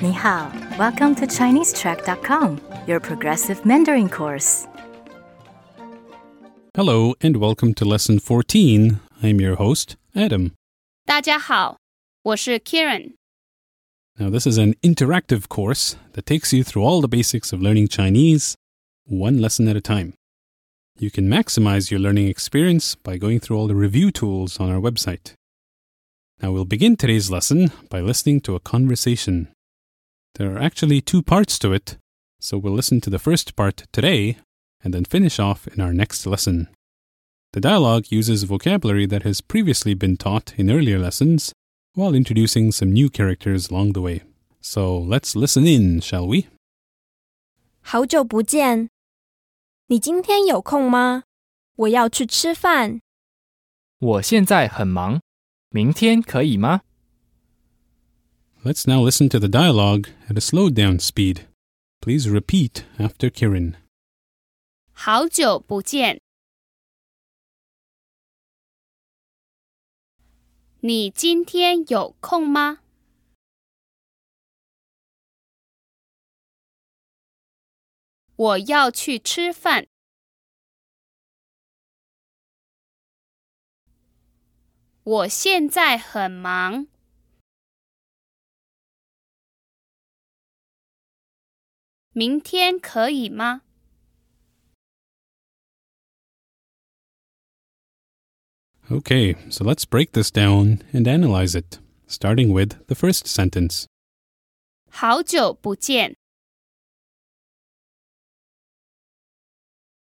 你好，Welcome to ChineseTrack.com, your progressive Mandarin course. Hello and welcome to lesson 14. I'm your host, Adam. 大家好，我是 Kieran。 Now, this is an interactive course that takes you through all the basics of learning Chinese, one lesson at a time. You can maximize your learning experience by going through all the review tools on our website. Now, we'll begin today's lesson by listening to a conversation. There are actually two parts to it, so we'll listen to the first part today and then finish off in our next lesson. The dialogue uses vocabulary that has previously been taught in earlier lessons while introducing some new characters along the way. So let's listen in, shall we? 好久不见，你今天有空吗？我要去吃饭。我现在很忙，明天可以吗？ Let's now listen to the dialogue at a slowed down speed. Please repeat after Kirin. 好久不见，你今天有空吗？我要去吃饭。我现在很忙， 明天可以吗？ Okay, so let's break this down and analyze it, starting with the first sentence. 好久不见，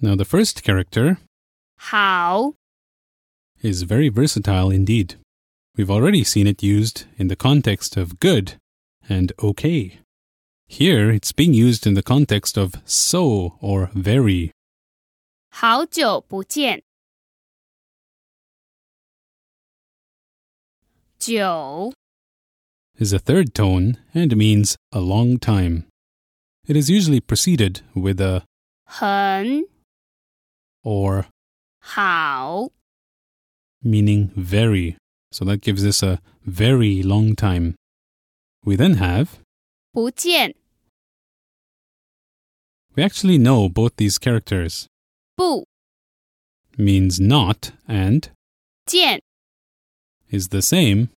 Now, the first character 好 is very versatile indeed. We've already seen it used in the context of good and okay. Here, it's being used in the context of so or very. 好久不见。久 is a third tone and means a long time. It is usually preceded with a 很 or 好， meaning very. So that gives us a very long time. We then have, 不见 we actually know both these characters, 不 means not and 见 is the same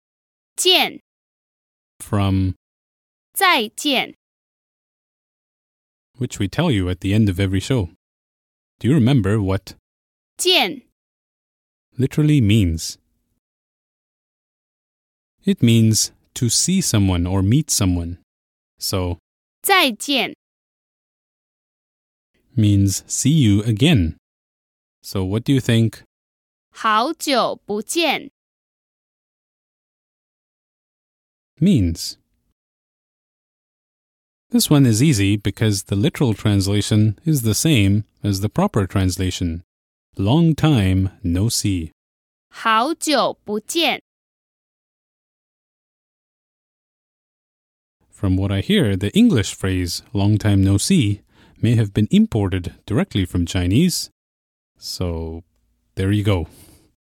见 from 再见 which we tell you at the end of every show. Do you remember what 见 literally means? It means to see someone or meet someone. So, 再见 means see you again. So, what do you think 好久不见 means? This one is easy because the literal translation is the same as the proper translation. Long time no see. 好久不见 From what I hear, the English phrase long time no see may have been imported directly from Chinese. So, there you go.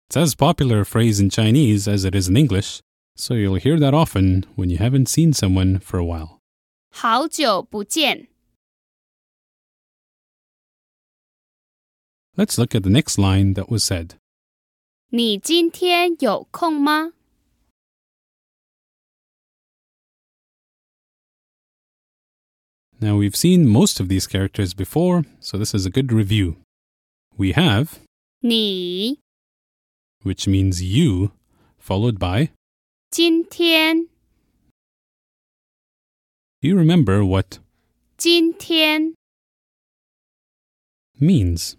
It's as popular a phrase in Chinese as it is in English, so you'll hear that often when you haven't seen someone for a while. 好久不见 Let's look at the next line that was said. 你今天有空吗？ Now, we've seen most of these characters before, so this is a good review. We have, 你 which means you, followed by, 今天 do you remember what 今天 means?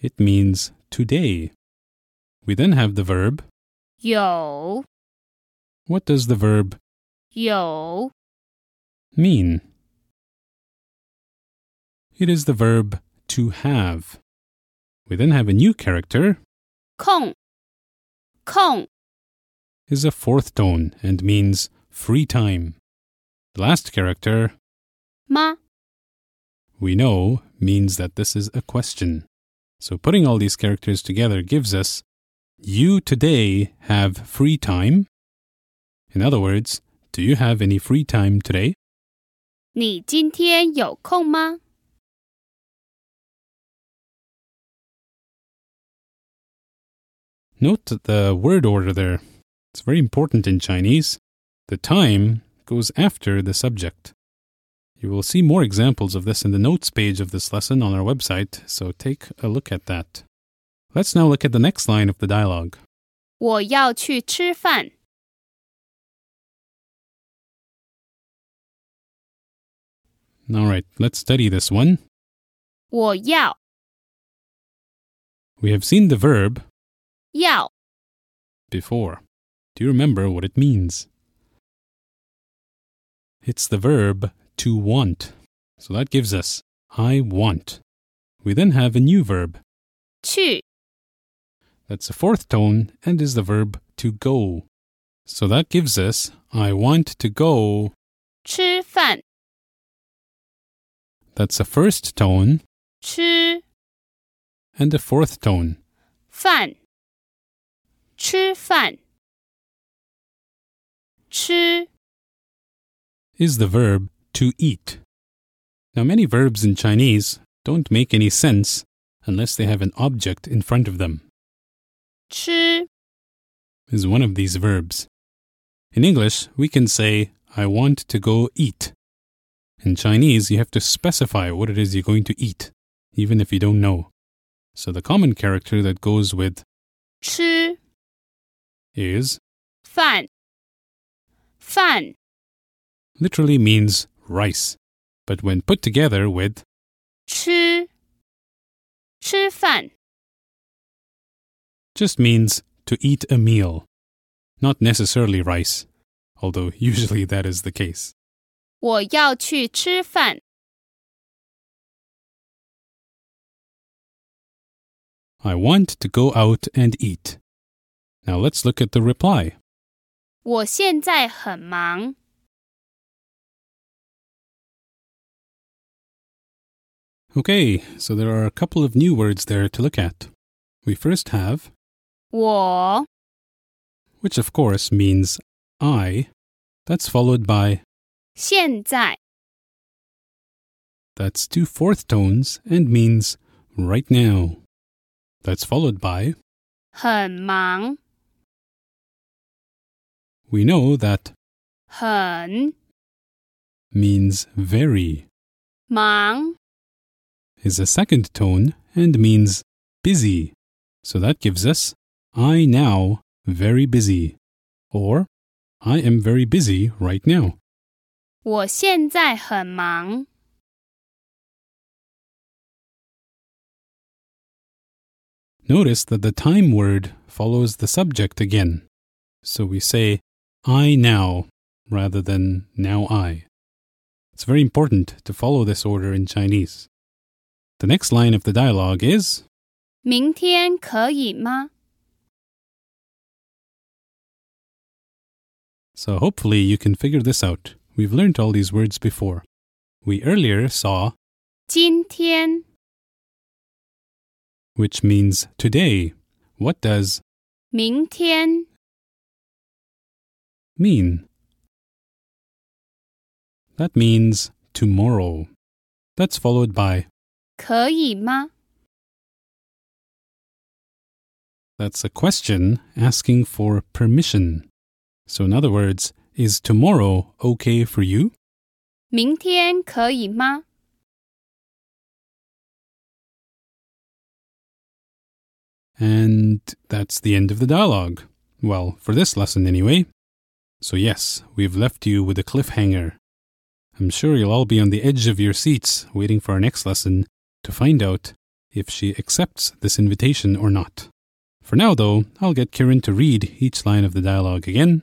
It means today. We then have the verb. 有 What does the verb 有 mean? It is the verb to have. We then have a new character, 空空 is a fourth tone and means free time. The last character, 吗？ we know, means that this is a question. So putting all these characters together gives us You today have free time. In other words, Do you have any free time today? 你今天有空吗？ Note the word order there. It's very important in Chinese. The time goes after the subject. You will see more examples of this in the notes page of this lesson on our website, so take a look at that. Let's now look at the next line of the dialogue. 我要去吃饭。 All right, let's study this one. 我要 We have seen the verb 要 before. Do you remember what it means? It's the verb to want. So that gives us I want. We then have a new verb. 去 That's a fourth tone and is the verb to go. So that gives us I want to go. 吃饭。 That's a first tone 吃 and a fourth tone. 饭。吃饭。吃 is the verb to eat. Now, many verbs in Chinese don't make any sense unless they have an object in front of them, 吃 is one of these verbs. In English, we can say, I want to go eat. In Chinese, you have to specify what it is you're going to eat, even if you don't know. So the common character that goes with 吃 is 饭。饭 literally means rice, but when put together with 吃吃饭。 just means to eat a meal, not necessarily rice, although usually that is the case. 我要去吃饭。 I want to go out and eat. Now let's look at the reply. 我现在很忙。 Okay, so there are a couple of new words there to look at. We first have, 我 which of course means I. That's followed by, 现在 that's two fourth tones and means right now. That's followed by, 很忙。 we know that 很 means very, 忙。 is a second tone and means busy. So that gives us I now very busy or I am very busy right now. 我现在很忙。 Notice that the time word follows the subject again. So we say I now rather than now I. It's very important to follow this order in Chinese. The next line of the dialogue is 明天可以吗？ So hopefully you can figure this out. We've learned all these words before. We earlier saw 今天 which means today. What does 明天 mean? That means tomorrow. That's followed by 可以吗？ that's a question asking for permission. So in other words, is tomorrow okay for you? 明天可以吗？ And that's the end of the dialogue. Well, for this lesson anyway. So, yes, we've left you with a cliffhanger. I'm sure you'll all be on the edge of your seats waiting for our next lesson to find out if she accepts this invitation or not. For now, though, I'll get Kiran to read each line of the dialogue again.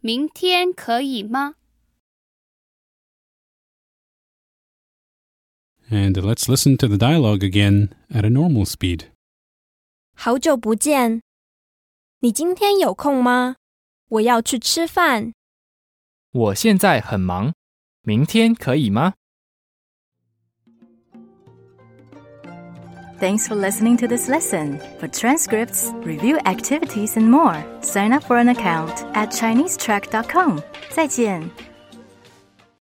明天可以吗？And let's listen to the dialogue again at a normal speed. 好久不见，你今天有空吗？我要去吃饭。我现在很忙，明天可以吗？Thanks for listening to this lesson. For transcripts, review activities, and more, sign up for an account at ChineseTrack.com. 再见。